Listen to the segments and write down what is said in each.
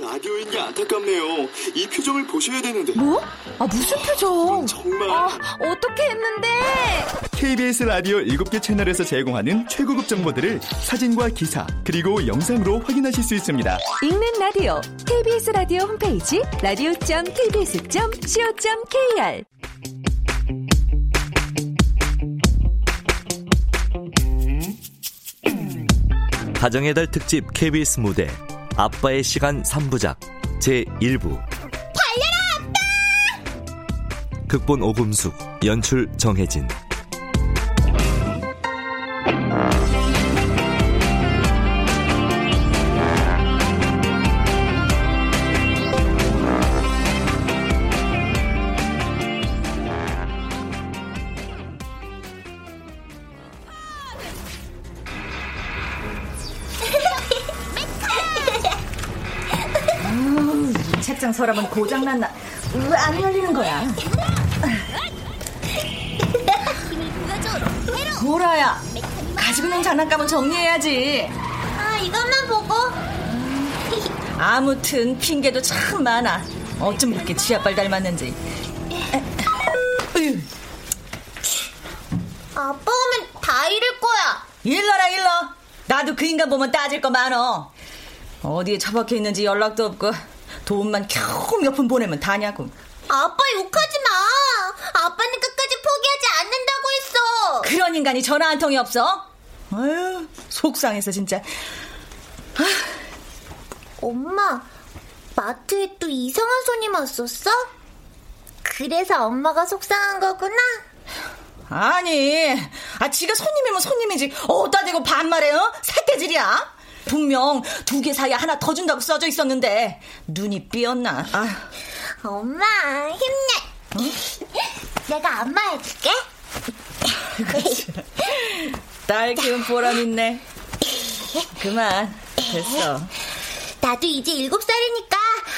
라디오인 게 안타깝네요. 이 표정을 보셔야 되는데. 뭐? 아 무슨 표정? 정말. 아 어떻게 했는데? KBS 라디오 7개 채널에서 제공하는 최고급 정보들을 사진과 기사 그리고 영상으로 확인하실 수 있습니다. 읽는 라디오 KBS 라디오 홈페이지 라디오.kbs.co.kr 가정의 달 특집 KBS 무대 아빠의 시간 3부작 제1부 달려라 아빠! 극본 오금숙 연출 정혜진 책장 서랍은 고장났나? 왜 안 열리는 거야? 보라야, 가지고 있는 장난감은 정리해야지. 아, 이것만 보고. 아무튼 핑계도 참 많아. 어쩜 이렇게 지아빨 닮았는지. 으유, 아빠 오면 다 잃을 거야. 일러라 일러. 나도 그 인간 보면 따질 거 많어. 어디에 처박혀 있는지 연락도 없고 돈만 겨우 몇 푼 보내면 다냐고. 아빠 욕하지 마. 아빠는 끝까지 포기하지 않는다고 했어. 그런 인간이 전화 한 통이 없어? 아유, 속상해서 진짜. 엄마, 마트에 또 이상한 손님 왔었어? 그래서 엄마가 속상한 거구나. 아니, 아, 지가 손님이면 손님이지. 어디다 대고 반말해, 어? 새끼질이야? 분명 두 개 사이에 하나 더 준다고 써져 있었는데, 눈이 삐었나. 아, 엄마, 힘내. 내가 안마 해줄게. 딸 키운 보람 있네. 그만, 됐어. 나도 이제 일곱 살이니까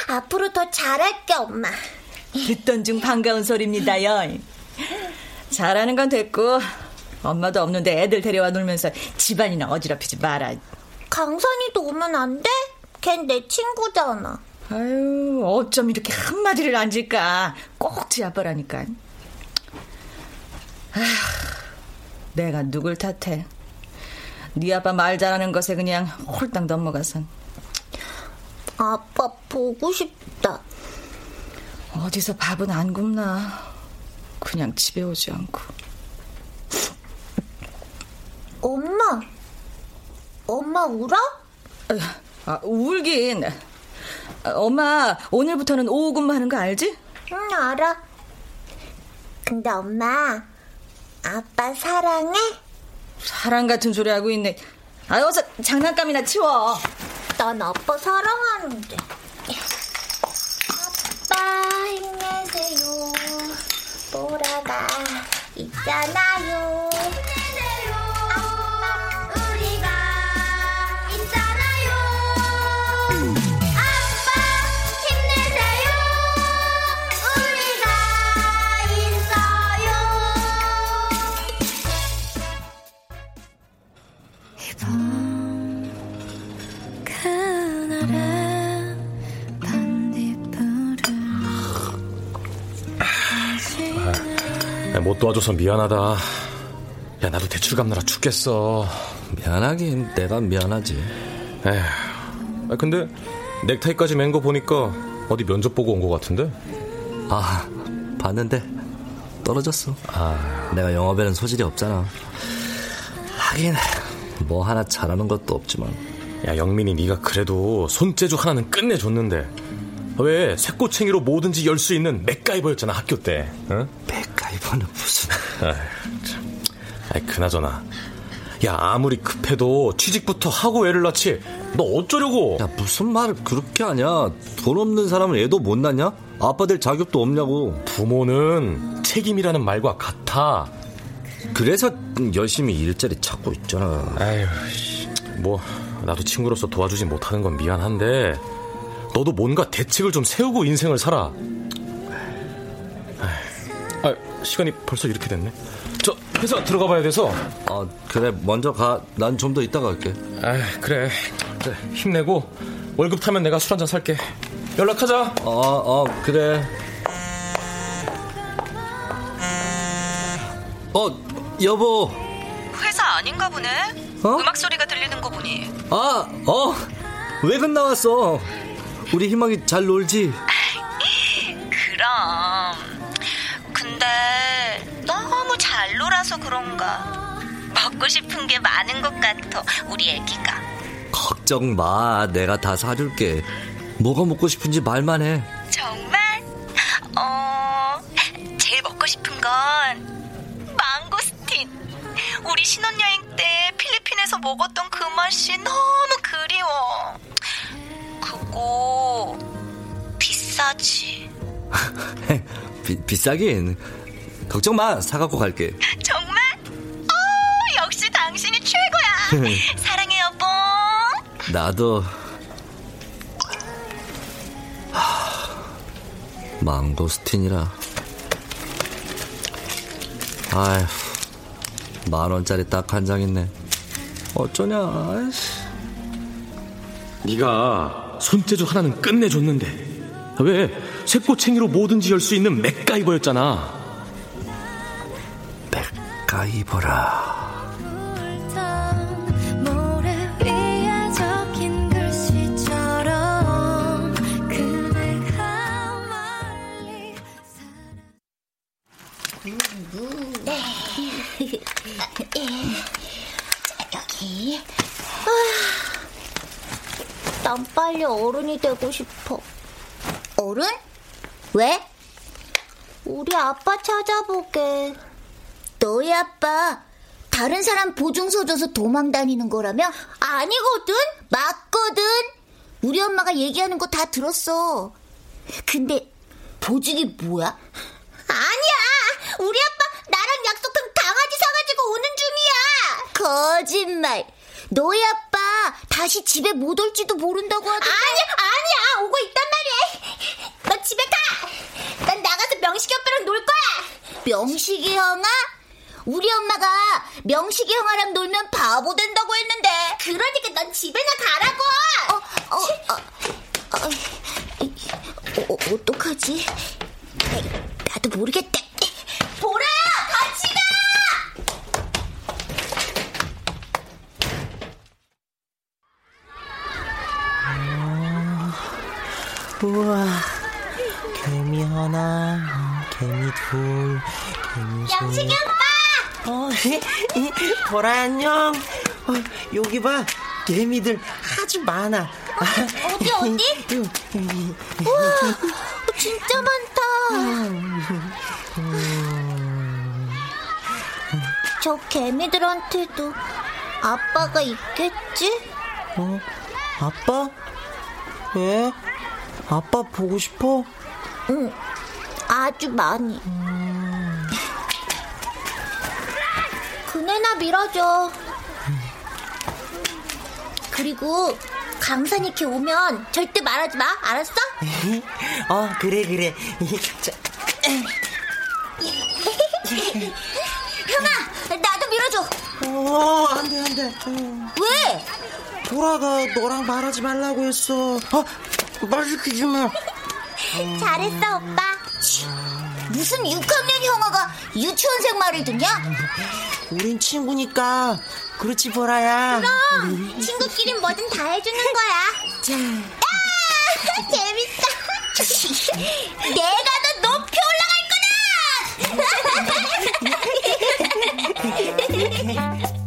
앞으로 더 잘할게, 엄마. 듣던 중 반가운 소리입니다요. 잘하는 건 됐고, 엄마도 없는데 애들 데려와 놀면서 집안이나 어지럽히지 마라. 강산이도 오면 안 돼? 걘 내 친구잖아. 아유, 어쩜 이렇게 한마디를 안 질까. 꼭 지 아빠라니까. 아휴, 내가 누굴 탓해. 네 아빠 말 잘하는 것에 그냥 홀딱 넘어가선. 아빠 보고 싶다. 어디서 밥은 안 굽나. 그냥 집에 오지 않고. 엄마, 엄마 울어? 아, 울긴. 아, 엄마, 오늘부터는 오후 근무하는 거 알지? 응, 알아. 근데 엄마, 아빠 사랑해? 사랑 같은 소리 하고 있네. 아, 어서 장난감이나 치워. 난 아빠 사랑하는데. 아빠 힘내세요. 보라가 있잖아요. 못 도와줘서 미안하다. 야, 나도 대출 갚느라 죽겠어. 미안하긴 내가 미안하지 에휴. 아, 근데 넥타이까지 맨 거 보니까 어디 면접 보고 온거 같은데? 아 봤는데 떨어졌어 아, 내가 영업에는 소질이 없잖아 하긴 뭐 하나 잘하는 것도 없지만 야, 영민이 네가 그래도 손재주 하나는 끝내줬는데. 왜 새꼬챙이로 뭐든지 열 수 있는 맥가이버였잖아 학교 때. 응? 맥 가이버는 무슨 아이, 그나저나. 야, 아무리 급해도 취직부터 하고 애를 낳지. 너 어쩌려고? 야 무슨 말을 그렇게 하냐 돈 없는 사람은 애도 못 낳냐 아빠 될 자격도 없냐고 부모는 책임이라는 말과 같아. 그래서 열심히 일자리 찾고 있잖아 씨. 뭐 나도 친구로서 도와주지 못하는 건 미안한데 너도 뭔가 대책을 좀 세우고 인생을 살아. 시간이 벌써 이렇게 됐네. 저 회사 들어가 봐야 돼서. 아 그래 먼저 가 난 좀 더 이따 갈게 아, 그래. 그래, 힘내고 월급 타면 내가 술 한 잔 살게. 연락하자. 어, 어, 그래. 어, 여보. 회사 아닌가 보네. 어? 음악 소리가 들리는 거 보니. 아, 어. 외근 나왔어. 우리 희망이 잘 놀지? 그럼. 근데 너무 잘 놀아서 그런가. 먹고 싶은 게 많은 것 같아. 우리 애기가. 걱정 마. 내가 다 사줄게. 뭐가 먹고 싶은지 말만 해. 정말? 어, 제일 먹고 싶은 건 망고스틴. 우리 신혼여행 때 필리핀에서 먹었던 그 맛이 너무 그리워. 그거 비싸지. 비, 비싸긴. 걱정 마. 사갖고 갈게. 정말? 어, 역시 당신이 최고야. 사랑해 여보. 나도. 하, 망고스틴이라. 아휴, 만 원짜리 딱 한 장 있네. 어쩌냐, 아이씨. 네가 손재주 하나는 끝내줬는데 왜 새꼬챙이로 뭐든지 열 수 있는 맥가이버였잖아. 가이버라. 모래 위에 적힌 글씨처럼 그대가 멀리 여기. 아, 난 빨리 어른이 되고 싶어. 어른? 왜? 우리 아빠 찾아보게. 너희 아빠 다른 사람 보증서 줘서 도망 다니는 거라며? 아니거든. 맞거든. 우리 엄마가 얘기하는 거 다 들었어. 근데 보증이 뭐야? 아니야. 우리 아빠 나랑 약속한 강아지 사가지고 오는 중이야. 거짓말. 너희 아빠 다시 집에 못 올지도 모른다고 하던데. 아니야, 아니야. 오고 있단 말이야. 너 집에 가. 난 나가서 명식이 오빠랑 놀 거야. 명식이 형아? 우리 엄마가 명식이 형아랑 놀면 바보 된다고 했는데. 그러니까 넌 집에나 가라고. 어, 어, 어, 어, 어, 어떡하지? 나도 모르겠다. 보라야, 같이 가! 우와 개미 하나 개미 둘 개미 셋 명식이 오빠! 어, 보라 안녕 어, 여기 봐 개미들 아주 많아 어디, 어디? 우와, 진짜 많다. 저 개미들한테도 아빠가 있겠지? 어? 아빠? 왜? 아빠 보고 싶어? 응, 아주 많이. 그네나 밀어줘. 그리고 강산이 이렇게 오면 절대 말하지 마. 알았어? 어 그래 그래 자, 형아, 나도 밀어줘. 어 안돼 안돼 왜? 보라가 너랑 말하지 말라고 했어 어? 말 시키지 마 잘했어, 오빠. 무슨 6학년 형아가 유치원생 말을 듣냐? 우린 친구니까 그렇지 보라야 그럼 친구끼린 뭐든 다 해주는 거야. 자, 아, 재밌다. 내가 더 높이 올라갈 거다.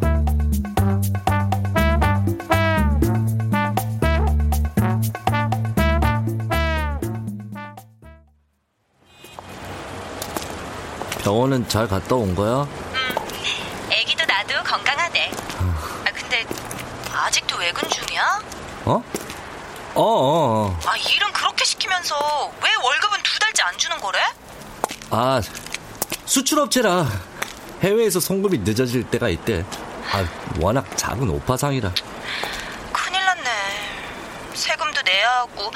병원은 잘 갔다 온 거야? 애기도 나도 건강하대. 아, 근데 아직도 외근 중이야? 어? 어, 어, 어. 아, 일은 그렇게 시키면서 왜 월급은 두 달째 안 주는 거래? 아, 수출업체라 해외에서 송금이 늦어질 때가 있대. 아, 워낙 작은 오파상이라. 큰일 났네. 세금도 내야 하고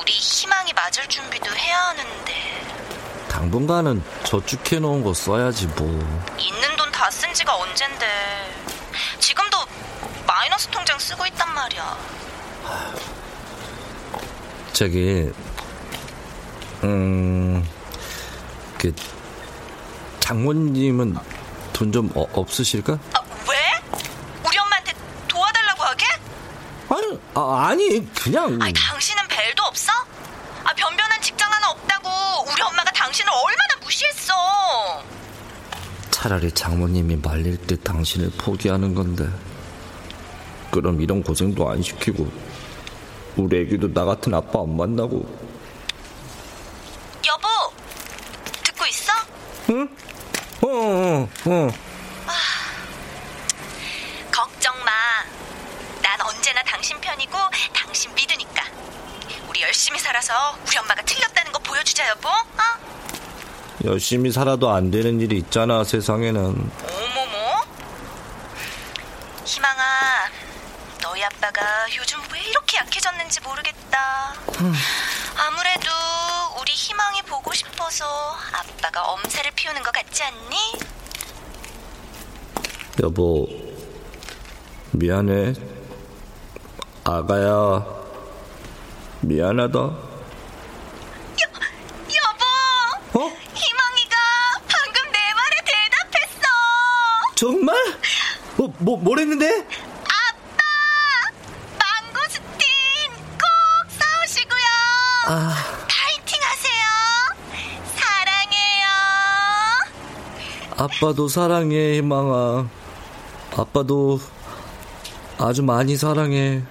우리 희망이 맞을 준비도 해야 하는데 당분간은 저축해 놓은 거 써야지 뭐. 있는 돈 다 쓴 지가 언젠데 지금도 마이너스 통장 쓰고 있단 말이야. 저기, 음, 그, 장모님은 돈 좀 어, 없으실까? 아, 왜? 우리 엄마한테 도와달라고 하게? 아니, 아, 아니, 그냥. 아니, 당신은 벨도 없어? 아, 변변한 직장 하나 없다고 우리 엄마가 당신을 얼마나 무시했어. 차라리 장모님이 말릴 때 당신을 포기하는 건데. 그럼 이런 고생도 안 시키고, 우리 애기도 나 같은 아빠 안 만나고. 여보, 듣고 있어? 응? 어, 어, 어. 걱정 마. 난 언제나 당신 편이고 당신 믿으니까. 우리 열심히 살아서 우리 엄마가 틀렸다는 거 보여주자 여보. 어? 열심히 살아도 안 되는 일이 있잖아, 세상에는. 어머머. 희망아, 너희 아빠가 요즘 왜 이렇게 약해졌는지 모르겠다. 아무래도 우리 희망이 보고 싶어서 아빠가 엄살을 피우는 것 같지 않니? 여보, 미안해. 아가야, 미안하다. 뭐, 뭐, 뭐랬는데? 아빠! 망고스틴 꼭 사오시고요! 아, 파이팅 하세요! 사랑해요! 아빠도 사랑해, 희망아. 아빠도 아주 많이 사랑해.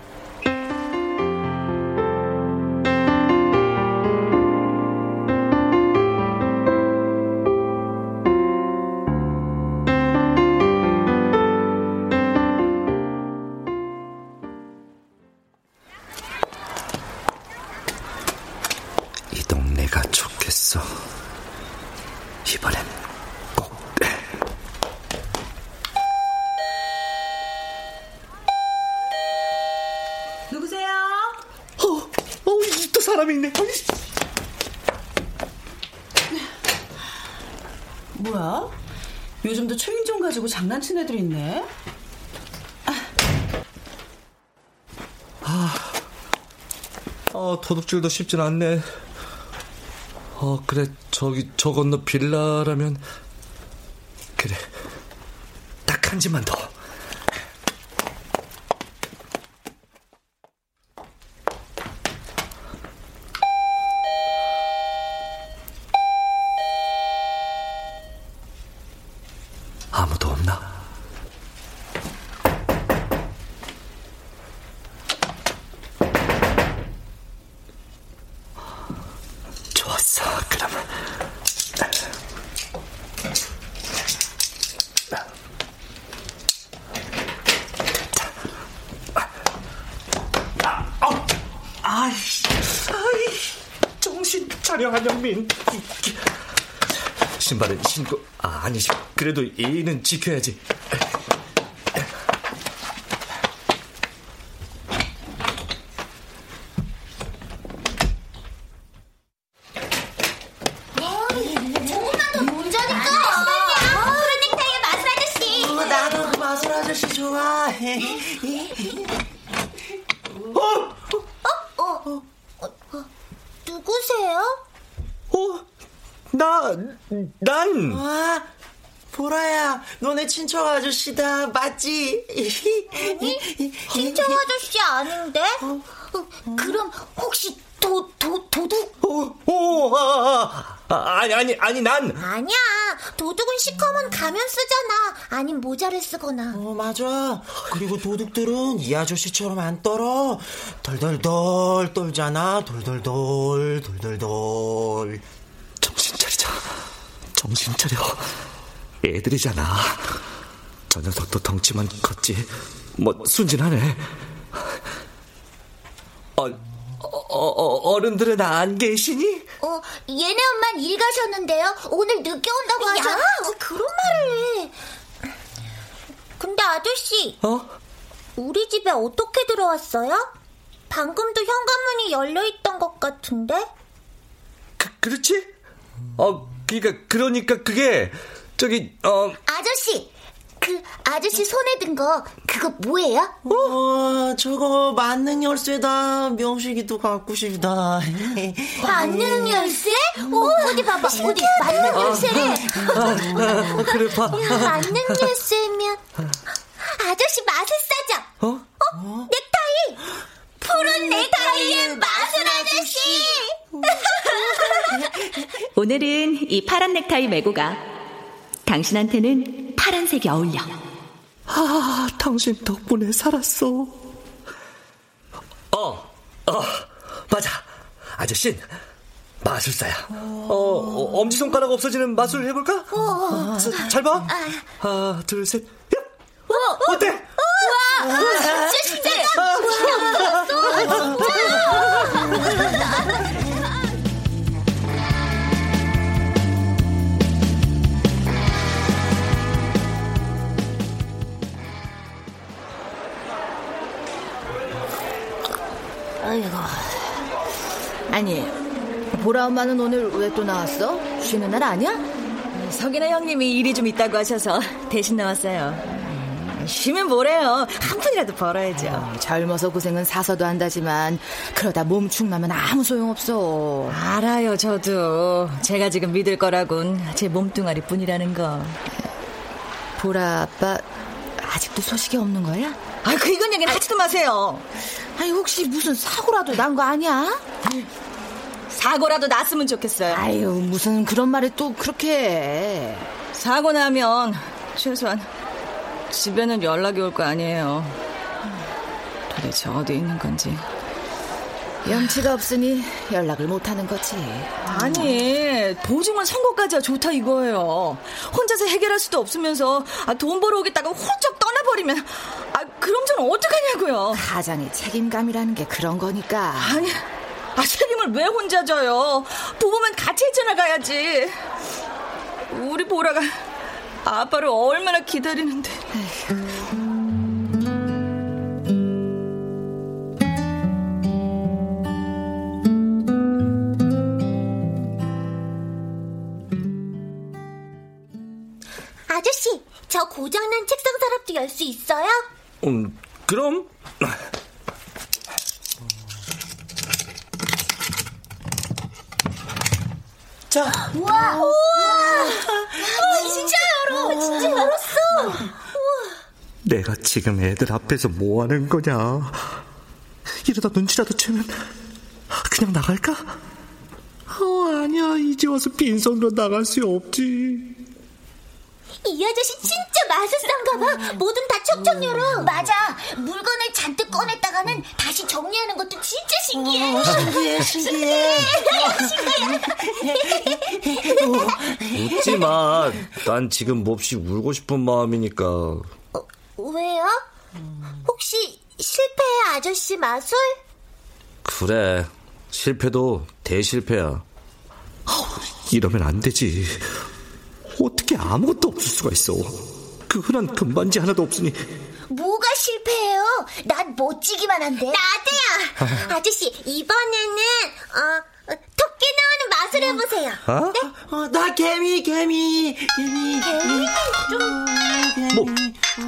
도둑질도 쉽진 않네. 어, 그래, 저기, 저 건너 빌라라면. 그래. 딱 한 집만 더. 아무도 없나? 좋았어, 그러면. 아이, 아이, 정신 차려, 한영민. 신발은 신고, 아, 아니, 그래도 예의는 지켜야지. 조금만 더 놀자니까. 푸른넥타이의 마술 아저씨. 어, 나도 그 마술 아저씨 좋아해. 누구세요? 어, 나, 난. 와, 보라야, 친척 아저씨다, 맞지? 친정 아저씨 아닌데? 어, 그럼 혹시 도, 도, 도둑? 오, 오, 아, 아, 아, 아니, 아니, 아니, 난. 아니야. 도둑은 시커먼 가면 쓰잖아. 아님 모자를 쓰거나. 어, 맞아. 그리고 도둑들은 이 아저씨처럼 안 떨어. 덜덜덜 떨잖아. 돌돌돌, 돌돌돌. 정신 차리자. 정신 차려. 애들이잖아. 저 녀석도 덩치만 컸지. 뭐, 순진하네. 어, 어, 어, 어 른들은 안 계시니? 어, 얘네 엄만 일 가셨는데요. 오늘 늦게 온다고 하셔. 야, 그런 말을 해. 근데 아저씨, 어? 우리 집에 어떻게 들어왔어요? 방금도 현관문이 열려있던 것 같은데? 그, 그렇지? 어, 그니까, 그러니까 그게, 저기, 어, 아저씨, 그 아저씨 손에 든 거 그거 뭐예요? 와, 저거 만능 열쇠다. 명식이도 갖고 싶다. 만능 열쇠? 어, 어디 봐봐. 어디 만능 열쇠래. 아, 그래 봐. 만능 열쇠면 아저씨 마술사죠? 어? 어? 넥타이. 푸른 넥타이의 마술 아저씨. 오늘은 이 파란 넥타이 메고 가. 당신한테는 파란색이 어울려. 아, 당신 덕분에 살았어. 어, 어, 맞아. 아저씨 마술사야. 어, 어, 엄지손가락 없어지는 마술 해볼까? 어, 자, 잘 봐. 하나, 둘, 셋. 야! 어 때? 우와, 진짜 신기하다. 아 보라 엄마는 오늘 왜 또 나왔어? 쉬는 날 아니야? 석이나 형님이 일이 좀 있다고 하셔서 대신 나왔어요. 음, 쉬면 뭐래요. 한 푼이라도 벌어야죠. 젊어서 고생은 사서도 한다지만 그러다 몸 축 나면 아무 소용없어. 알아요, 저도. 제가 지금 믿을 거라곤 제 몸뚱아리 뿐이라는 거. 보라 아빠 아직도 소식이 없는 거야? 아, 그 이건 얘기는 하지도 마세요. 아니 혹시 무슨 사고라도 난 거 아니야? 사고라도 났으면 좋겠어요. 아유 무슨 그런 말을 또 그렇게 해. 사고 나면 최소한 집에는 연락이 올 거 아니에요. 도대체 어디 있는 건지. 염치가 없으니 연락을 못 하는 거지. 아니, 보증은 선고까지야 좋다 이거예요. 혼자서 해결할 수도 없으면서 아, 돈 벌어 오겠다고 훌쩍 떠나버리면 아, 그럼 저는 어떡하냐고요. 가장의 책임감이라는 게 그런 거니까. 아니, 아, 책임을 왜 혼자 져요? 부부면 같이 헤쳐나가야지. 우리 보라가 아빠를 얼마나 기다리는데. 아저씨, 저 고장난 책상 서랍도 열 수 있어요? 음, 그럼 자, 우와! 우와! 진짜 열어! 진짜 열었어! 내가 지금 애들 앞에서 뭐 하는 거냐? 이러다 눈치라도 채면 그냥 나갈까? 어, 아니야. 이제 와서 빈손으로 나갈 수 없지. 이 아저씨 진짜 마술사인가 봐. 뭐든 다 척척 열어. 맞아. 물건을 잔뜩 꺼냈다가는 다시 정리하는 것도 진짜 신기해. 신기해, 신기해. 웃지 마. 난 지금 몹시 울고 싶은 마음이니까. 왜요? 혹시 실패의 아저씨 마술? 그래. 실패도 대실패야. 이러면 안 되지. 어떻게 아무것도 없을 수가 있어. 그 흔한 금반지 하나도 없으니. 뭐가 실패해요? 난 멋지기만 한데. 나도야. 아저씨 이번에는 어, 어, 토끼 나오는 마술 해보세요. 어? 네? 어, 나 개미, 개미, 개미. 개미? 좀 뭐,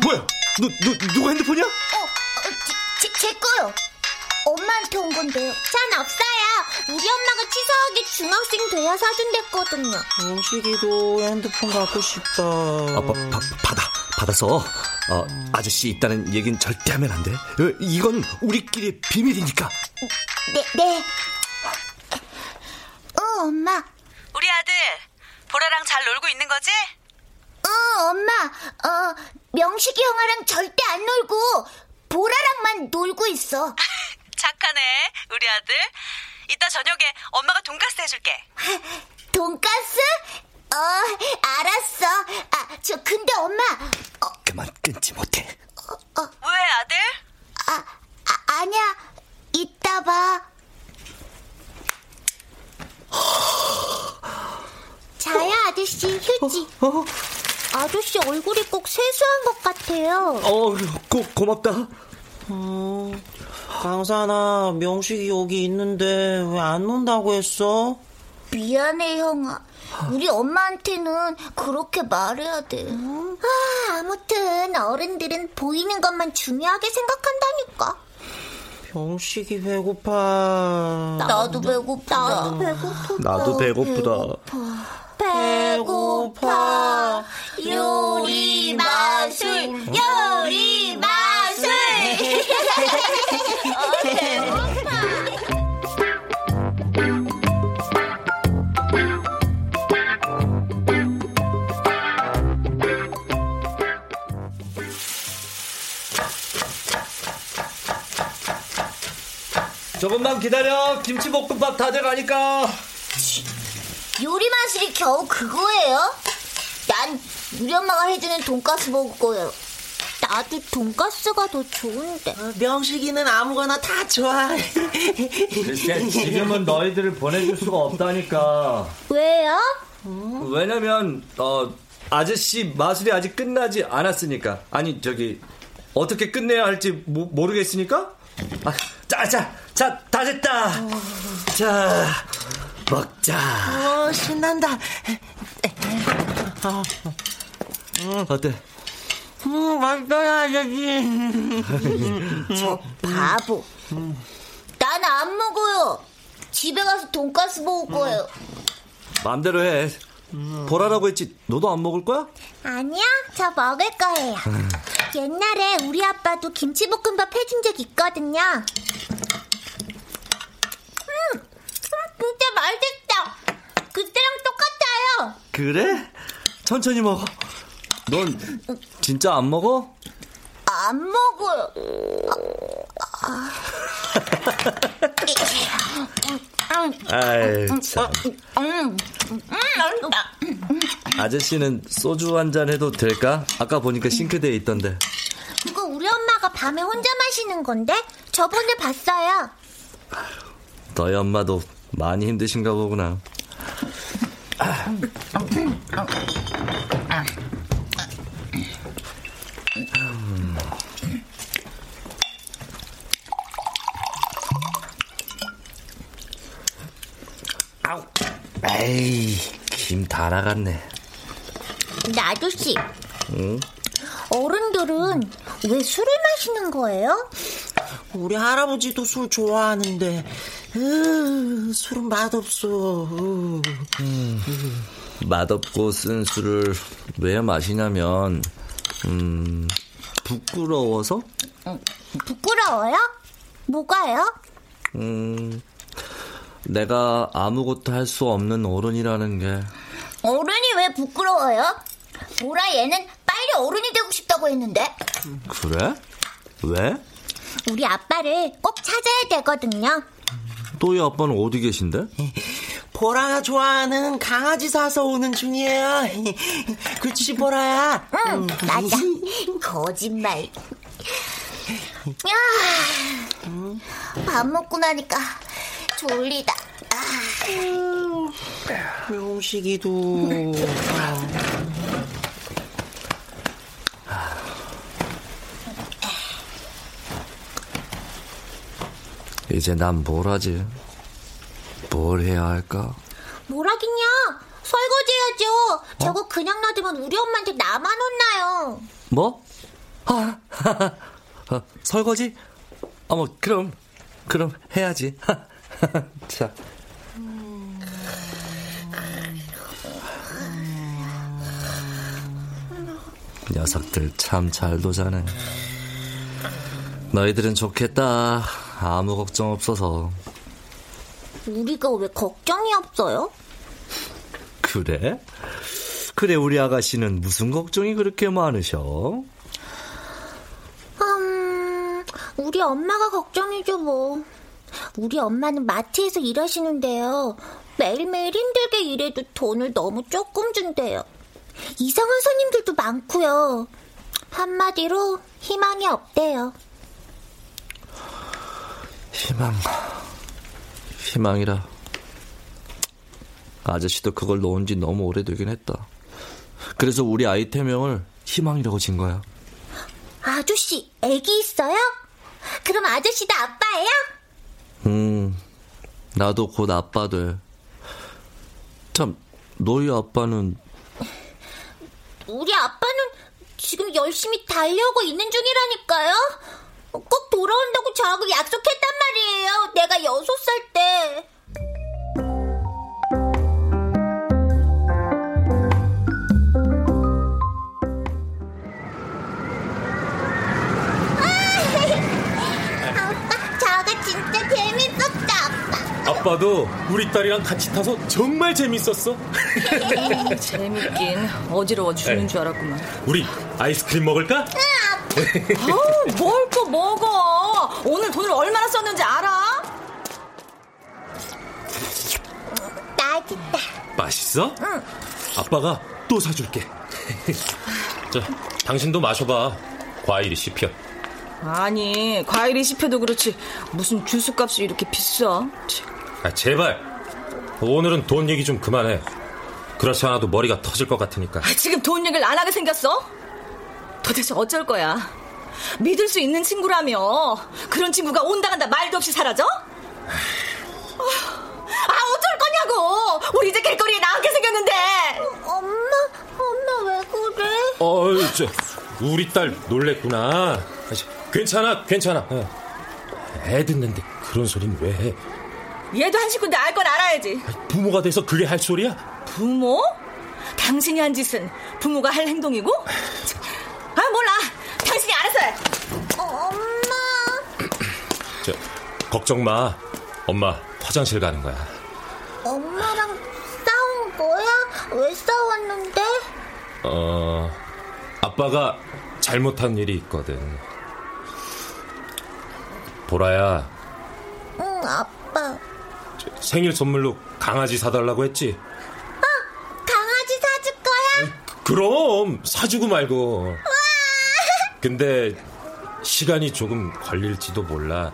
뭐야? 누, 누, 누가 핸드폰이야? 어, 어, 제, 제, 제 거요. 엄마한테 온 건데요. 전 없어요. 우리 엄마가 치사하게 중학생 돼야 사준댔거든요. 명식이도 핸드폰 갖고 싶다. 아, 바, 바, 받아. 받아서, 어, 아저씨 있다는 얘긴 절대 하면 안 돼. 어, 이건 우리끼리 비밀이니까. 네, 네. 어, 엄마. 우리 아들 보라랑 잘 놀고 있는 거지? 어, 엄마. 어, 명식이 형아랑 절대 안 놀고 보라랑만 놀고 있어. 착하네 우리 아들 이따 저녁에 엄마가 돈가스 해줄게 돈가스? 어, 알았어. 아, 저 근데 엄마. 어, 그만 끊지 못해. 왜 아들? 아, 아 아니야. 이따 봐. 자야 아저씨 휴지. 어? 아저씨 얼굴이 꼭 세수한 것 같아요. 어, 고, 고맙다. 어, 강산아, 명식이 여기 있는데 왜안 논다고 했어? 미안해, 형아. 우리 엄마한테는 그렇게 말해야 돼. 아, 아무튼 어른들은 보이는 것만 중요하게 생각한다니까. 병식이 배고파. 나도 배고프다. 나도 배고프다. 나도 배고프다. 배고파. 요리 마술, 요리 마술. 조금만 기다려. 김치볶음밥 다 돼가니까. 요리 마술이 겨우 그거예요? 난 우리 엄마가 해주는 돈가스 먹을 거예요. 나도 돈가스가 더 좋은데. 어, 명식이는 아무거나 다 좋아. 글쎄, 지금은 너희들을 보내줄 수가 없다니까. 왜요? 왜냐면, 어, 아저씨 마술이 아직 끝나지 않았으니까. 아니, 저기, 어떻게 끝내야 할지 모, 모르겠으니까? 아, 자, 자, 자, 다 됐다. 자, 먹자. 어, 신난다. 어때? 음, 맛있어야 아저씨. 저 바보. 난 안 먹어요. 집에 가서 돈가스 먹을 거예요. 마음대로 해. 보라라고 했지. 너도 안 먹을 거야? 아니야, 저 먹을 거예요. 옛날에 우리 아빠도 김치볶음밥 해준 적 있거든요. 음, 진짜 맛있다. 그때랑 똑같아요. 그래? 천천히 먹어. 넌 진짜 안 먹어? 안 먹어요. 아이, 참. 음, 음, 맛있다. 아저씨는 소주 한 잔 해도 될까? 아까 보니까 싱크대에 있던데. 그거 우리 엄마가 밤에 혼자 마시는 건데 저번에 봤어요. 너희 엄마도 많이 힘드신가 보구나. 에이, 김 다 나갔네. 근데 아저씨, 응? 어른들은 왜 술을 마시는 거예요? 우리 할아버지도 술 좋아하는데, 으, 술은 맛없어. 으. 맛없고 쓴 술을 왜 마시냐면, 음, 부끄러워서? 부끄러워요? 뭐가요? 음, 내가 아무것도 할 수 없는 어른이라는 게, 어른이 왜 부끄러워요? 보라 얘는 빨리 어른이 되고 싶다고 했는데 그래? 왜? 우리 아빠를 꼭 찾아야 되거든요. 너희 아빠는 어디 계신데? 보라가 좋아하는 강아지 사서 오는 중이에요. 그치, 보라야? 응, 맞아. 거짓말. 야, 밥 먹고 나니까 졸리다. 명식이도. 이제 난 뭘 하지? 뭘 해야 할까? 뭘 하긴요. 설거지 해야죠. 저거 그냥 놔두면 우리 엄마한테 나만 혼나요. 뭐? 아, 어, 설거지? 어머, 그럼, 그럼 해야지. 자. 녀석들 참 잘 도 자네. 너희들은 좋겠다. 아무 걱정 없어서. 우리가 왜 걱정이 없어요? 그래? 그래, 우리 아가씨는 무슨 걱정이 그렇게 많으셔? 음, 우리 엄마가 걱정이죠, 뭐. 우리 엄마는 마트에서 일하시는데요. 매일매일 힘들게 일해도 돈을 너무 조금 준대요. 이상한 손님들도 많고요. 한마디로 희망이 없대요. 희망. 희망이라. 아저씨도 그걸 놓은 지 너무 오래되긴 했다. 그래서 우리 아이템명을 희망이라고 진 거야. 아저씨, 애기 있어요? 그럼 아저씨도 아빠예요? 음, 나도 곧 아빠 돼. 참, 너희 아빠는 우리 아빠는 지금 열심히 달려오고 있는 중이라니까요. 꼭 돌아온다고 저하고 약속했단 말이에요. 내가 여섯 살 때. 아빠. 아빠도 우리 딸이랑 같이 타서 정말 재밌었어. 재밌긴 어지러워 죽는 네. 줄 알았구만. 우리 아이스크림 먹을까? 아우, 뭘 또 먹어? 오늘 돈을 얼마나 썼는지 알아? 맛있다. 맛있어? 응. 아빠가 또 사줄게. 자, 당신도 마셔봐. 과일이 씹혀. 아니, 과일이 씹혀도 그렇지. 무슨 주스 값이 이렇게 비싸? 참. 아, 제발. 오늘은 돈 얘기 좀 그만해. 그렇지 않아도 머리가 터질 것 같으니까. 아, 지금 돈 얘기를 안 하게 생겼어? 도대체 어쩔 거야? 믿을 수 있는 친구라며. 그런 친구가 온다 간다 말도 없이 사라져? 아, 어쩔 거냐고! 우리 이제 길거리에 나가게 생겼는데! 엄마, 엄마 왜 그래? 어이, 저, 우리 딸 놀랬구나. 아, 저, 괜찮아, 괜찮아. 어. 애 듣는데 그런 소리는 왜 해? 얘도 한 식구인데 알 건 알아야지. 부모가 돼서 그게 할 소리야? 부모? 당신이 한 짓은 부모가 할 행동이고? 아, 몰라. 당신이 알아서 해. 엄마, 저, 걱정 마. 엄마 화장실 가는 거야. 엄마랑 싸운 거야? 왜 싸웠는데? 어, 아빠가 잘못한 일이 있거든. 보라야, 응, 아빠. 저, 생일 선물로 강아지 사달라고 했지? 강아지 사줄 거야? 그럼 사주고 말고. 근데 시간이 조금 걸릴지도 몰라.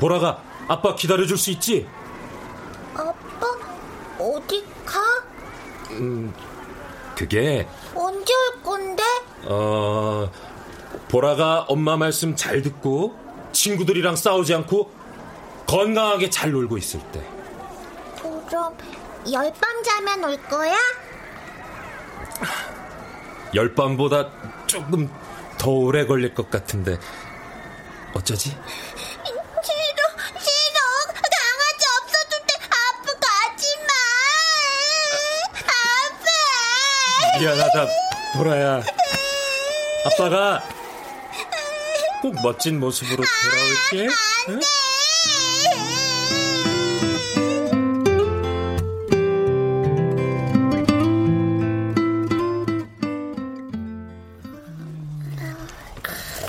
보라가 아빠 기다려줄 수 있지? 아빠, 어디 가? 음, 그게 언제 올 건데? 어 보라가 엄마 말씀 잘 듣고 친구들이랑 싸우지 않고 건강하게 잘 놀고 있을 때. 그럼 열밤 자면 올 거야? 열 밤보다 조금 더 오래 걸릴 것 같은데 어쩌지? 싫어, 싫어. 강아지 없어줄 때 아빠 가지 마. 아빠. 미안하다 보라야 아빠가 꼭 멋진 모습으로 돌아올게 응?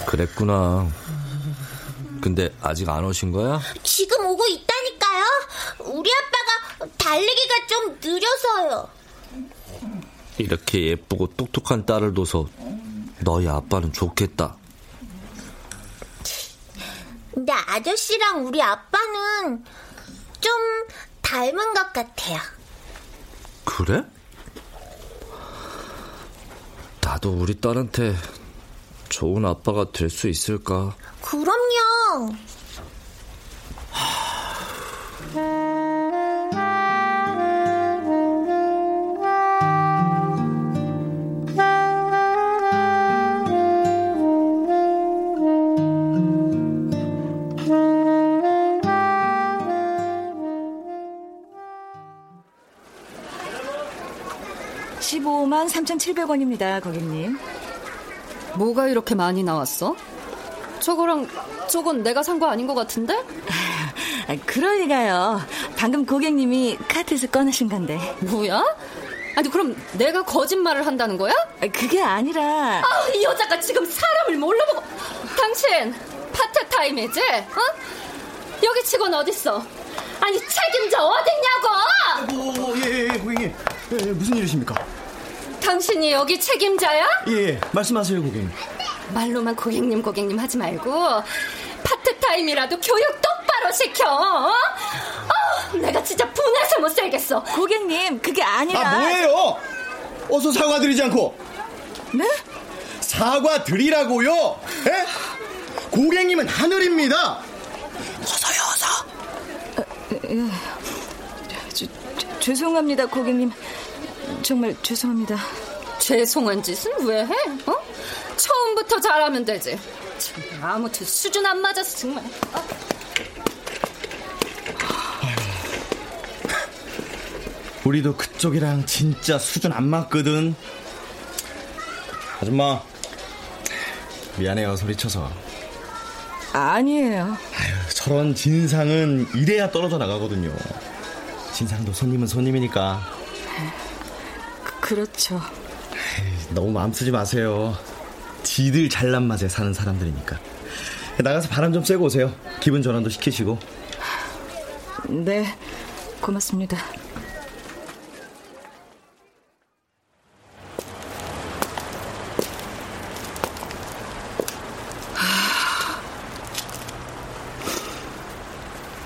그랬구나. 근데 아직 안 오신 거야? 지금 오고 있다니까요. 우리 아빠가 달리기가 좀 느려서요. 이렇게 예쁘고 똑똑한 딸을 둬서 너희 아빠는 좋겠다. 근데 아저씨랑 우리 아빠는 좀 닮은 것 같아요. 그래? 나도 우리 딸한테 좋은 아빠가 될 수 있을까? 그럼요. 3,700원입니다, 고객님. 뭐가 이렇게 많이 나왔어? 저거랑 저건 내가 산 거 아닌 것 같은데? 아, 리가요. 방금 고객님이 카트에서 꺼내신 건데. 뭐야? 아니 그럼 내가 거짓말을 한다는 거야? 그게 아니라 아, 이 여자가 지금 사람을 뭘로 보고 당신 파트타임이지? 어? 여기 직원 어딨어? 아니 책임자 어딨냐고! 오, 예, 예, 고객님. 예, 예, 무슨 일이십니까? 당신이 여기 책임자야? 예, 예, 말씀하세요, 고객님. 말로만 고객님 고객님 하지 말고 파트타임이라도 교육 똑바로 시켜 어? 어, 내가 진짜 분해서 못 살겠어 고객님 그게 아니라 아, 뭐예요? 어서 사과드리지 않고. 네? 사과드리라고요? 예? 고객님은 하늘입니다. 어서요 어서 죄송합니다, 고객님. 정말 죄송합니다. 죄송한 짓은 왜 해? 어? 처음부터 잘하면 되지. 참, 아무튼 수준 안 맞아서 정말. 어? 우리도 그쪽이랑 진짜 수준 안 맞거든. 아줌마, 미안해요, 소리쳐서. 아니에요. 저런 진상은 이래야 떨어져 나가거든요. 진상도 손님은 손님이니까. 그, 렇죠 너무 마음 쓰지 마세요. 지들 잘난 맛에 사는 사람들이니까. 나가서 바람 좀 쐬고 오세요. 기분 전환도 시키시고. 네, 고맙습니다. 하,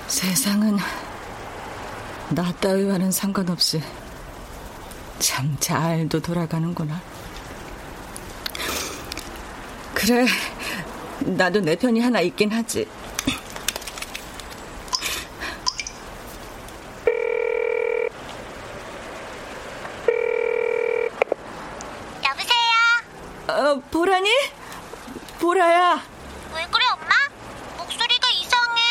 세상은 나 따위와는 상관없이 참 잘도 돌아가는구나. 그래, 나도 내 편이 하나 있긴 하지. 여보세요? 어, 보라니? 보라야. 왜 그래, 엄마? 목소리가 이상해.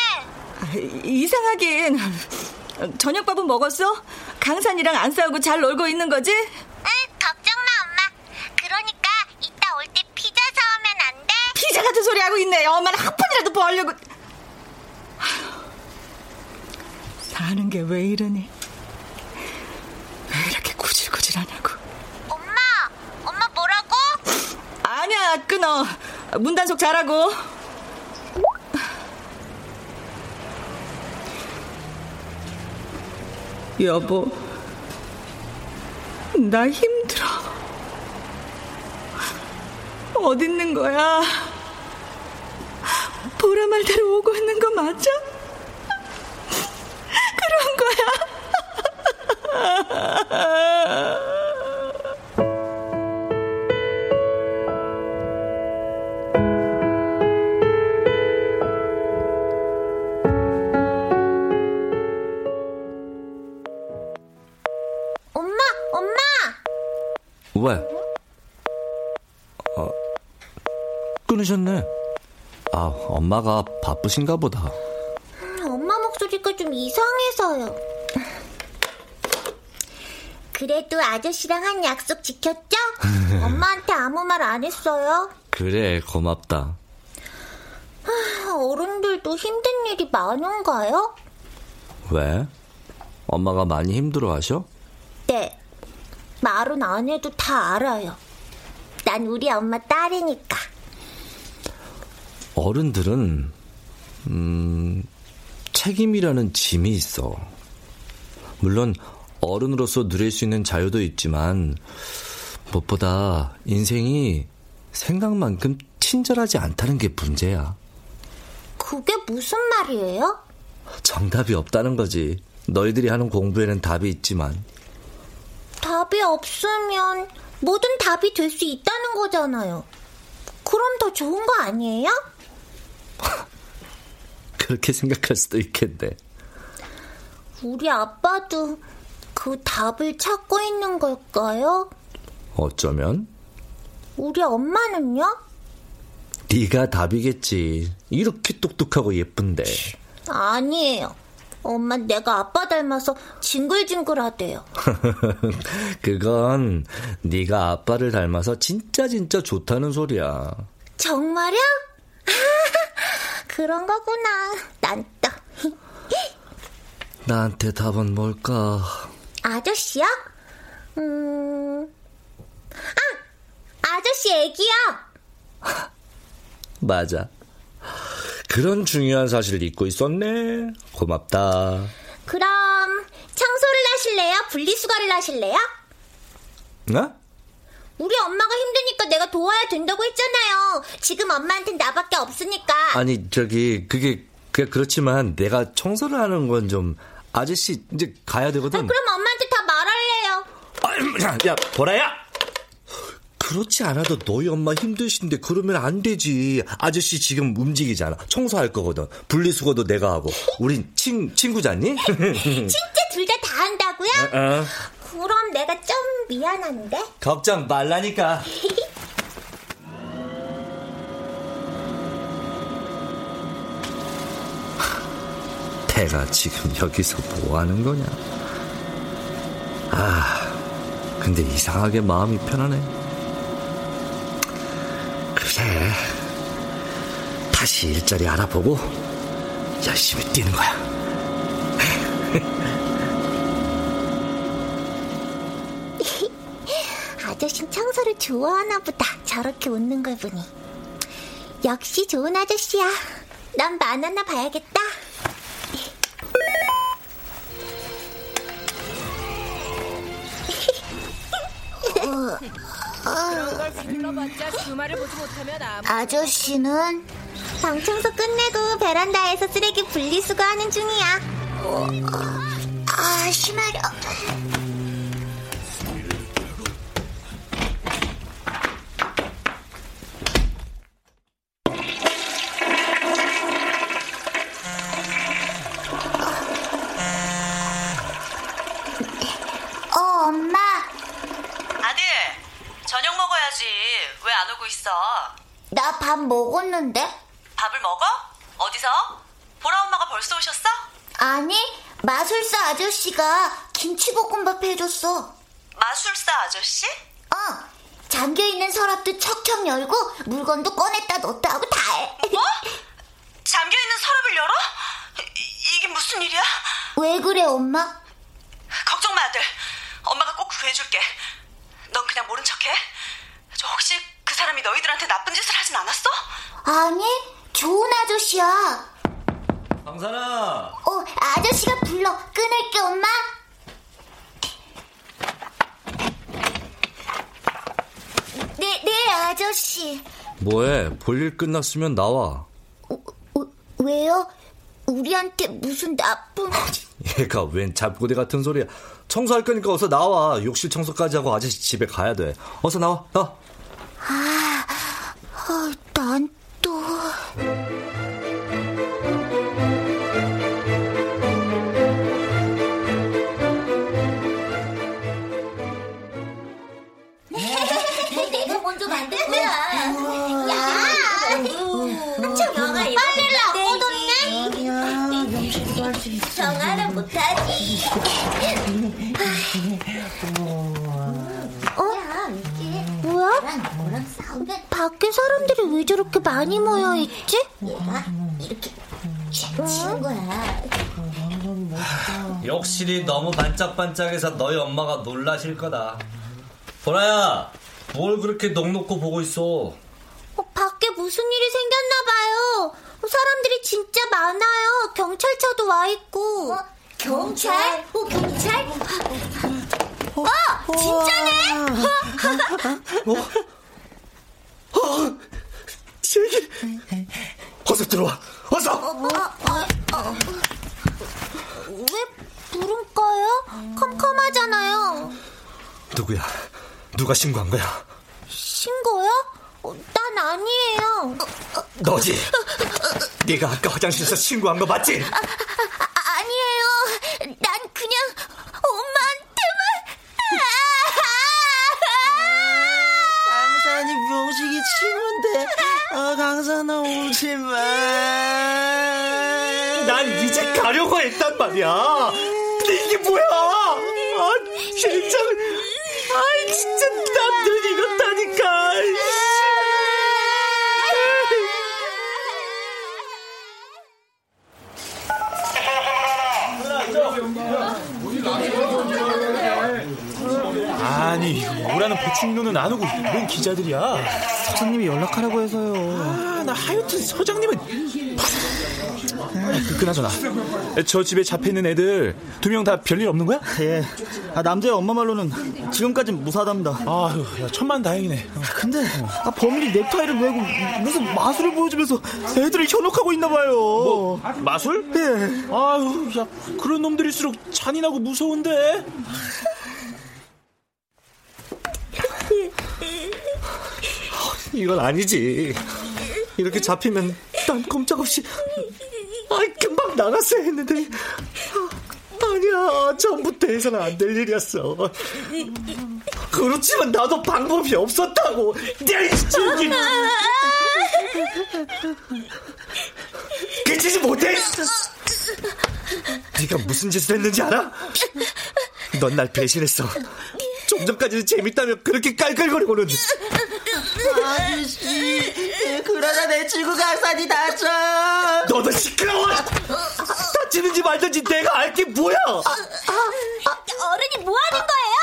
아, 이상하긴. 저녁밥은 먹었어? 강산이랑 안 싸우고 잘 놀고 있는 거지? 응, 걱정 마, 엄마. 그러니까 이따 올 때 피자 사오면 안 돼? 피자 같은 소리 하고 있네. 엄마는 한 푼이라도 벌려고. 아휴, 사는 게 왜 이러니? 왜 이렇게 구질구질하냐고. 엄마, 엄마 뭐라고? 아니야, 끊어. 문단속 잘하고. 여보, 나 힘들어. 어딨는 거야? 보라 말대로 오고 있는 거 맞아? 그런 거야. 엄마, 엄마! 왜? 어, 끊으셨네. 아, 엄마가 바쁘신가 보다. 엄마 목소리가 좀 이상해서요. 그래도 아저씨랑 한 약속 지켰죠? 엄마한테 아무 말 안 했어요. 그래, 고맙다. 하, 어른들도 힘든 일이 많은가요? 왜? 엄마가 많이 힘들어 하셔? 네. 말은 안 해도 다 알아요. 난 우리 엄마 딸이니까. 어른들은, 음, 책임이라는 짐이 있어. 물론, 어른으로서 누릴 수 있는 자유도 있지만, 무엇보다 인생이 생각만큼 친절하지 않다는 게 문제야. 그게 무슨 말이에요? 정답이 없다는 거지. 너희들이 하는 공부에는 답이 있지만. 답이 없으면 뭐든 답이 될 수 있다는 거잖아요. 그럼 더 좋은 거 아니에요? 그렇게 생각할 수도 있겠네. 우리 아빠도 그 답을 찾고 있는 걸까요? 어쩌면 우리 엄마는요? 네가 답이겠지. 이렇게 똑똑하고 예쁜데. 아니에요. 엄마 내가 아빠 닮아서 징글징글하대요. 그건 네가 아빠를 닮아서 진짜 진짜 좋다는 소리야. 정말요? 그런 거구나. 난 또. 나한테 답은 뭘까? 아저씨요? 음. 아! 아저씨 애기요! 맞아. 그런 중요한 사실을 잊고 있었네. 고맙다. 그럼 청소를 하실래요? 분리수거를 하실래요? 어? 우리 엄마가 힘드니까 내가 도와야 된다고 했잖아요. 지금 엄마한텐 나밖에 없으니까. 아니 저기 그게 그게 그렇지만 내가 청소를 하는 건 좀 아저씨 이제 가야 되거든. 아, 그럼 엄마한테 다 말할래요. 야 보라야. 그렇지 않아도 너희 엄마 힘드신데 그러면 안 되지. 아저씨 지금 움직이잖아. 청소할 거거든. 분리수거도 내가 하고. 우린 친 친구잖니? 진짜 둘 다 다 한다고요? 어, 그럼 내가 좀 미안한데? 걱정 말라니까. 태가 지금 여기서 뭐 하는 거냐? 아, 근데 이상하게 마음이 편하네. 그래. 다시 일자리 알아보고 열심히 뛰는 거야. 아저씨 청소를 좋아하나 보다. 저렇게 웃는 걸 보니. 역시 좋은 아저씨야. 난 바나나 봐야겠다. 그런 걸 불러봤자 주말을 보지 못하면 아무 아저씨는 방 청소 끝내고 베란다에서 쓰레기 분리수거하는 중이야. 아, 심하려. 어, 엄마. 아들, 저녁 먹어야지. 왜 안 오고 있어? 나 밥 먹었는데? 밥을 먹어? 어디서? 보라 엄마가 벌써 오셨어? 아니, 마술사 아저씨가 김치볶음밥 해줬어. 마술사 아저씨? 어, 잠겨있는 서랍도 척척 열고 물건도 꺼냈다 넣었다 하고 다 해. 뭐? 잠겨있는 서랍을 열어? 이- 이게 무슨 일이야? 왜 그래, 엄마? 걱정 마, 아들. 엄마가 꼭 구해줄게. 넌 그냥 모른 척해. 저 혹시 그 사람이 너희들한테 나쁜 짓을 하진 않았어? 아니, 좋은 아저씨야. 강산아. 어, 아저씨가 불러. 끊을게, 엄마. 네, 네, 아저씨. 뭐해? 볼일 끝났으면 나와. 왜요? 우리한테 무슨 나쁜... 얘가 웬 잡고대 같은 소리야. 청소할 거니까 어서 나와. 욕실 청소까지 하고 아저씨 집에 가야 돼. 어서 나와. 나와. 아, 어, 난 또... 밖에 사람들이 왜 저렇게 많이 모여 있지? 얘가 이렇게 친 거야. 욕실이 너무 반짝반짝해서 너희 엄마가 놀라실 거다. 보라야, 뭘 그렇게 넋놓고 보고 있어? 어, 밖에 무슨 일이 생겼나 봐요. 어, 사람들이 진짜 많아요. 경찰차도 와 있고. 경찰? 어, 경찰? 어, 진짜네? 어, 세기. 어서 들어와. 어서. 어, 어, 어. 왜 부를까요? 컴컴하잖아요. 누구야? 누가 신고한 거야? 신고요? 어, 난 아니에요. 너지. 네가 아까 화장실에서 신고한 거 맞지? 아, 아니에요. 난 그냥 엄마한테만. 강산이 친구인데 어, 강산아 울지 마. 난 이제 가려고 했단 말이야. 근데 이게 뭐야? 아, 진짜. 아, 진짜 남들 이렇다니까. 아니 오라는 보충료는 안 오고 웬 기자들이야 사장님이 연락하라고 해서요. 아, 나 하여튼 서장님은 아, 그, 그나저나 저 집에 잡혀있는 애들 두 명 다 별일 없는 거야? 예. 아, 남자의 엄마 말로는 지금까진 무사하답니다. 아유, 야, 천만 다행이네. 근데 아, 범인이 넥타이를 메고 무슨 마술을 보여주면서 애들을 현혹하고 있나 봐요. 뭐, 마술? 예. 아유, 야, 그런 놈들일수록 잔인하고 무서운데. 이건 아니지. 이렇게 잡히면 난 꼼짝없이 아, 금방 나갔어야 했는데. 아, 아니야. 처음부터 해서는 안 될 일이었어. 그렇지만 나도 방법이 없었다고. 내 저기 그치지 못해. 네가 무슨 짓을 했는지 알아? 넌 날 배신했어. 좀 전까지는 재밌다며 그렇게 깔깔거리고는 아저씨, 그러다 내 친구 강산이 다쳐. 너도 시끄러워. 다치는지 말든지 내가 알게 뭐야? 어른이 뭐 하는 거예요?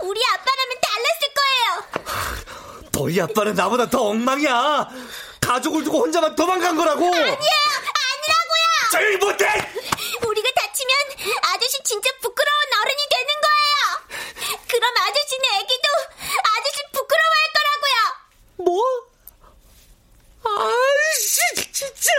우리 아빠라면 달랐을 거예요. 너희 아빠는 나보다 더 엉망이야. 가족을 두고 혼자만 도망간 거라고. 아니에요, 아니라고요. 조용히 못해. 우리가 다치면 아저씨 진짜 부끄러운 어른이 되는 거예요. 그럼 아저씨는 애기도 아저씨 부끄러워할 거라고요. 뭐? 아이씨, 진짜.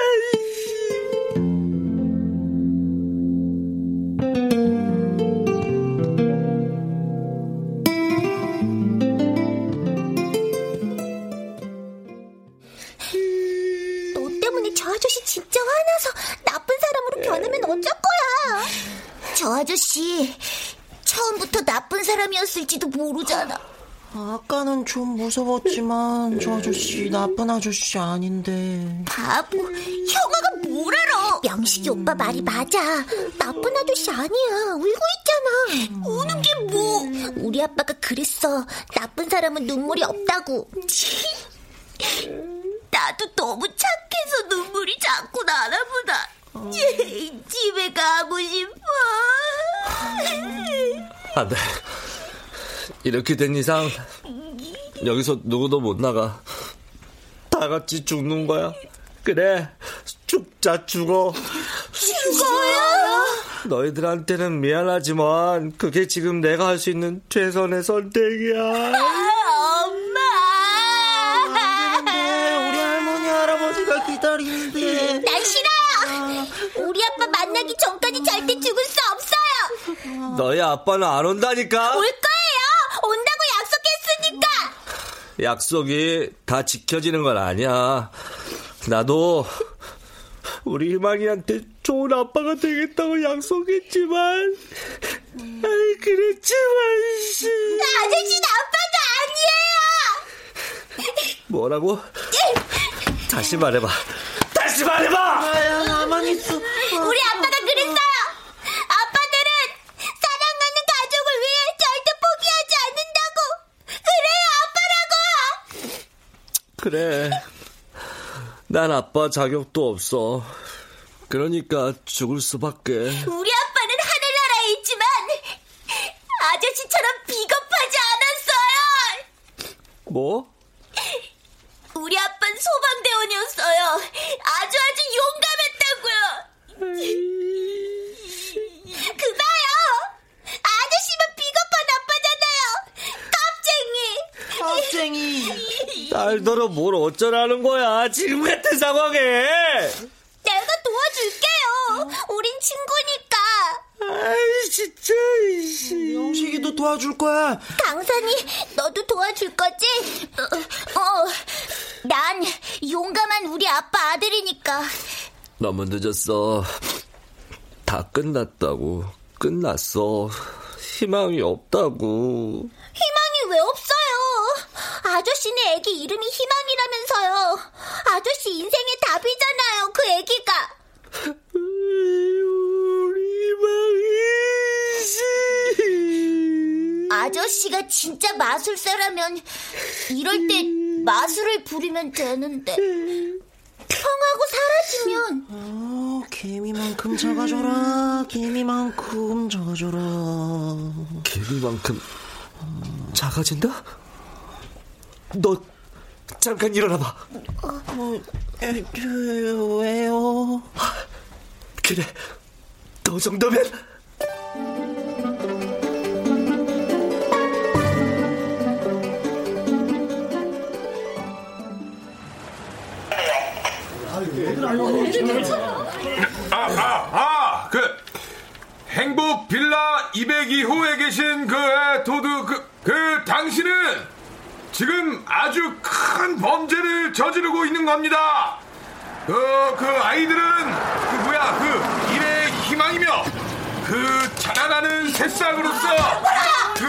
너 때문에 저 아저씨 진짜 화나서 나쁜 사람으로 변하면 어쩔 거야. 저 아저씨 처음부터 나쁜 사람이었을지도 모르잖아. 아까는 좀 무서웠지만 저 아저씨 나쁜 아저씨 아닌데. 바보, 형아가 뭘 알아? 명식이 오빠 말이 맞아. 나쁜 아저씨 아니야. 울고 있잖아. 우는 게 뭐? 우리 아빠가 그랬어. 나쁜 사람은 눈물이 없다고. 치. 나도 너무 착해서 눈물이 자꾸 나나 보다. 집에 가고 싶어. 안 돼. 이렇게 된 이상 여기서 누구도 못 나가. 다 같이 죽는 거야. 그래, 죽자 죽어. 죽어요? 너희들한테는 미안하지만 그게 지금 내가 할 수 있는 최선의 선택이야. 엄마. 우리 할머니 할아버지가 기다리는데. 난 싫어요. 우리 아빠 만나기 전까지 절대 죽을 수 없어요. 너희 아빠는 안 온다니까. 올 거예요. 온다고 약속했으니까. 약속이 다 지켜지는 건 아니야. 나도 우리 희망이한테 좋은 아빠가 되겠다고 약속했지만, 아이 그랬지만 씨. 아저씨 아빠가 뭐라고? 다시 말해봐. 다시 말해봐. 아야 나만 있어. 아니에요. 우리 아빠가 그랬어요. 아빠들은 사랑하는 가족을 위해 절대 포기하지 않는다고. 그래. 난 아빠 자격도 없어. 그러니까 죽을 수밖에. 우리 아빠는 하늘나라에 있지만 아저씨처럼 비겁하지 않았어요. 뭐? 우리 아빠는 소방대원이었어요. 아주 아주 용감했다고요. 그봐요. 아저씨만 비겁한 아빠잖아요. 깝쟁이. 깝쟁이. 딸더러 뭘 어쩌라는 거야. 지금 같은 상황에. 내가 도와줄게요. 우린 친구니까. 아이 진짜. 영식이도 도와줄 거야. 강산이 너도 도와줄 거지? 어, 어, 난 용감한 우리 아빠 아들이니까. 너무 늦었어. 다 끝났다고. 끝났어. 희망이 없다고. 희망이 왜 없어요? 아저씨네 애기 이름이 희망이라면서요. 아저씨 인생의 답이잖아요, 그 애기가. 아저씨가 진짜 마술사라면 이럴 때 마술을 부리면 되는데 형하고 사라지면 어, 개미만큼 작아져라. 개미만큼 작아져라. 개미만큼 작아진다? 너 잠깐 일어나봐. 어, 에, 그, 왜요? 그래, 너 정도면 아, 아, 아, 그, 행복 빌라 202호에 계신 그, 에, 도드, 그, 그, 당신은 지금 아주 큰 범죄를 저지르고 있는 겁니다. 그, 그 아이들은, 그, 뭐야, 그, 일의 희망이며, 그 자라나는 새싹으로서 그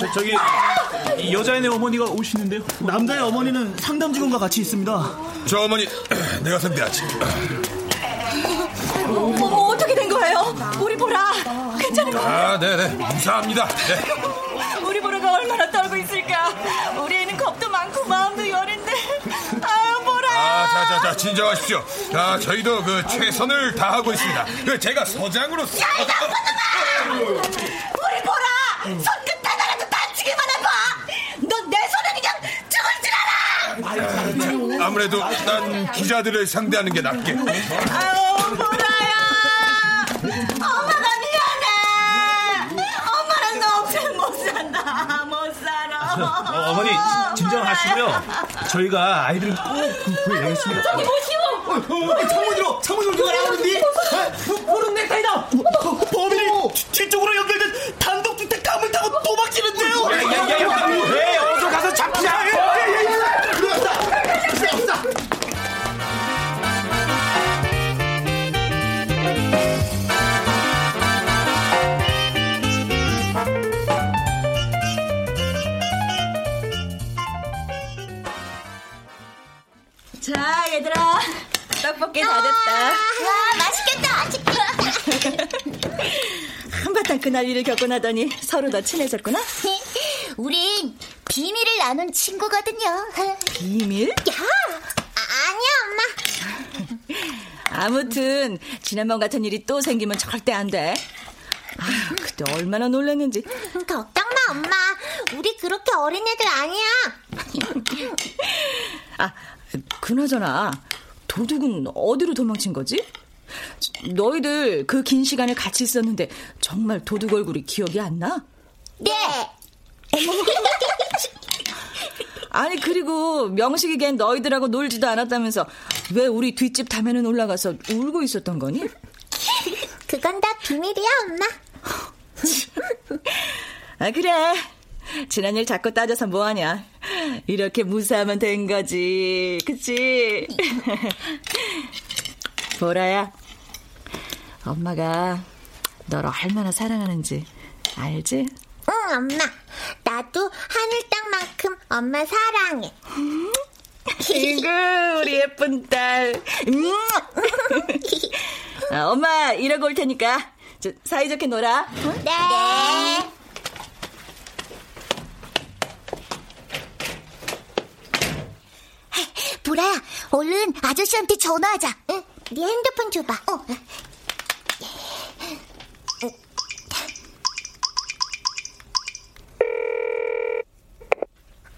저, 저기 이 여자애네 어머니가 오시는데요. 남자의 어머니는 상담 직원과 같이 있습니다. 저 어머니 내가 상대하지. 어머, 어떻게 된 거예요? 우리 보라. 괜찮은 거예요? 아, 네네 무사합니다. 네. 얼마나 떨고 있을까? 우리 애는 겁도 많고 마음도 여린데. 아유, 보라. 아, 자, 자, 자, 진정하십시오. 자, 저희도 그 최선을 다하고 있습니다. 그 제가 서장으로서. 우리 보라. 손끝 하나라도 다치기만 해봐. 넌 내 손에 그냥 죽을 줄 알아. 아무래도 난 기자들을 상대하는 게 낫게. 아유, 어, 어머니 진정하시고요. 저희가 아이들을 꼭 구해야겠습니다. 저기 보시오. 창문으로 창문으로 누가 나오는데? 푸른 넥타이다. 떡볶이 다 됐다. 와, 맛있겠다. 맛있겠다. 한바탕 그날 일을 겪고 나더니 서로 더 친해졌구나? 우린 비밀을 나눈 친구거든요. 비밀? 야, 아니야, 엄마. 아무튼 지난번 같은 일이 또 생기면 절대 안 돼. 아휴, 그때 얼마나 놀랐는지. 걱정 마, 엄마. 우리 그렇게 어린애들 아니야. 아, 그나저나 도둑은 어디로 도망친 거지? 너희들 그 긴 시간을 같이 있었는데 정말 도둑 얼굴이 기억이 안 나? 네. 아니 그리고 명식이 걘 너희들하고 놀지도 않았다면서 왜 우리 뒷집 담에는 올라가서 울고 있었던 거니? 그건 다 비밀이야, 엄마. 아 그래 지난 일 자꾸 따져서 뭐하냐 이렇게 무사하면 된 거지 그치? 보라야 엄마가 너를 얼마나 사랑하는지 알지? 응, 엄마. 나도 하늘 땅만큼 엄마 사랑해. 이구 우리 예쁜 딸 음. 아, 엄마 이러고 올 테니까 저, 사이좋게 놀아 응? 네. 보라야, 얼른 아저씨한테 전화하자. 응, 네 핸드폰 줘봐. 어.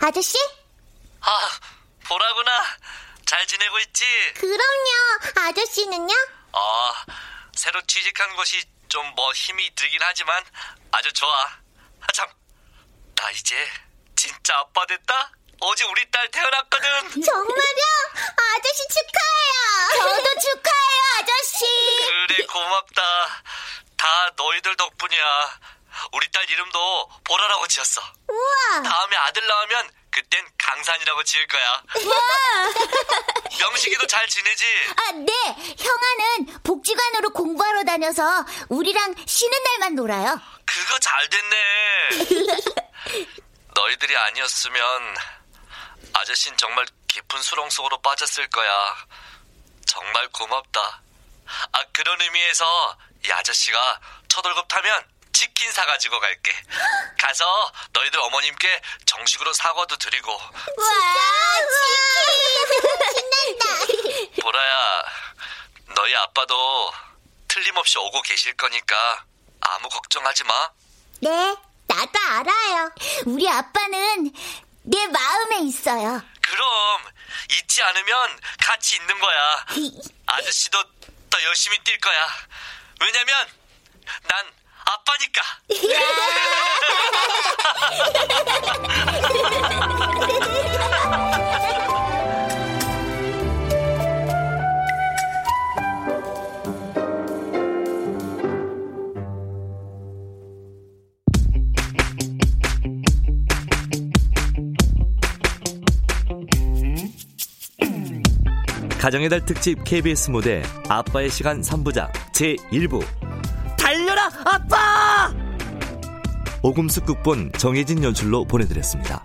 아저씨? 아, 보라구나. 잘 지내고 있지? 그럼요. 아저씨는요? 어, 새로 취직한 곳이 좀 뭐 힘이 들긴 하지만 아주 좋아. 아, 참. 나 이제 진짜 아빠 됐다? 어제 우리 딸 태어났거든. 정말요? 아저씨 축하해요. 저도 축하해요, 아저씨. 그래, 고맙다. 다 너희들 덕분이야. 우리 딸 이름도 보라라고 지었어. 우와. 다음에 아들 나오면 그땐 강산이라고 지을 거야. 명식이도 잘 지내지? 아, 네. 형아는 복지관으로 공부하러 다녀서 우리랑 쉬는 날만 놀아요. 그거 잘 됐네. 너희들이 아니었으면 아저씨는 정말 깊은 수렁 속으로 빠졌을 거야. 정말 고맙다. 아, 그런 의미에서 이 아저씨가 첫 월급 타면 치킨 사가지고 갈게. 가서 너희들 어머님께 정식으로 사과도 드리고. 와, 치킨! 신난다. 보라야, 너희 아빠도 틀림없이 오고 계실 거니까 아무 걱정하지 마. 네, 나도 알아요. 우리 아빠는 내 마음에 있어요. 그럼 잊지 않으면 같이 있는 거야. 아저씨도 더 열심히 뛸 거야. 왜냐면 난 아빠니까. 가정의 달 특집 KBS 무대 아빠의 시간 3부작 제1부 아빠! 오금숙 극본 정혜진 연출로 보내드렸습니다.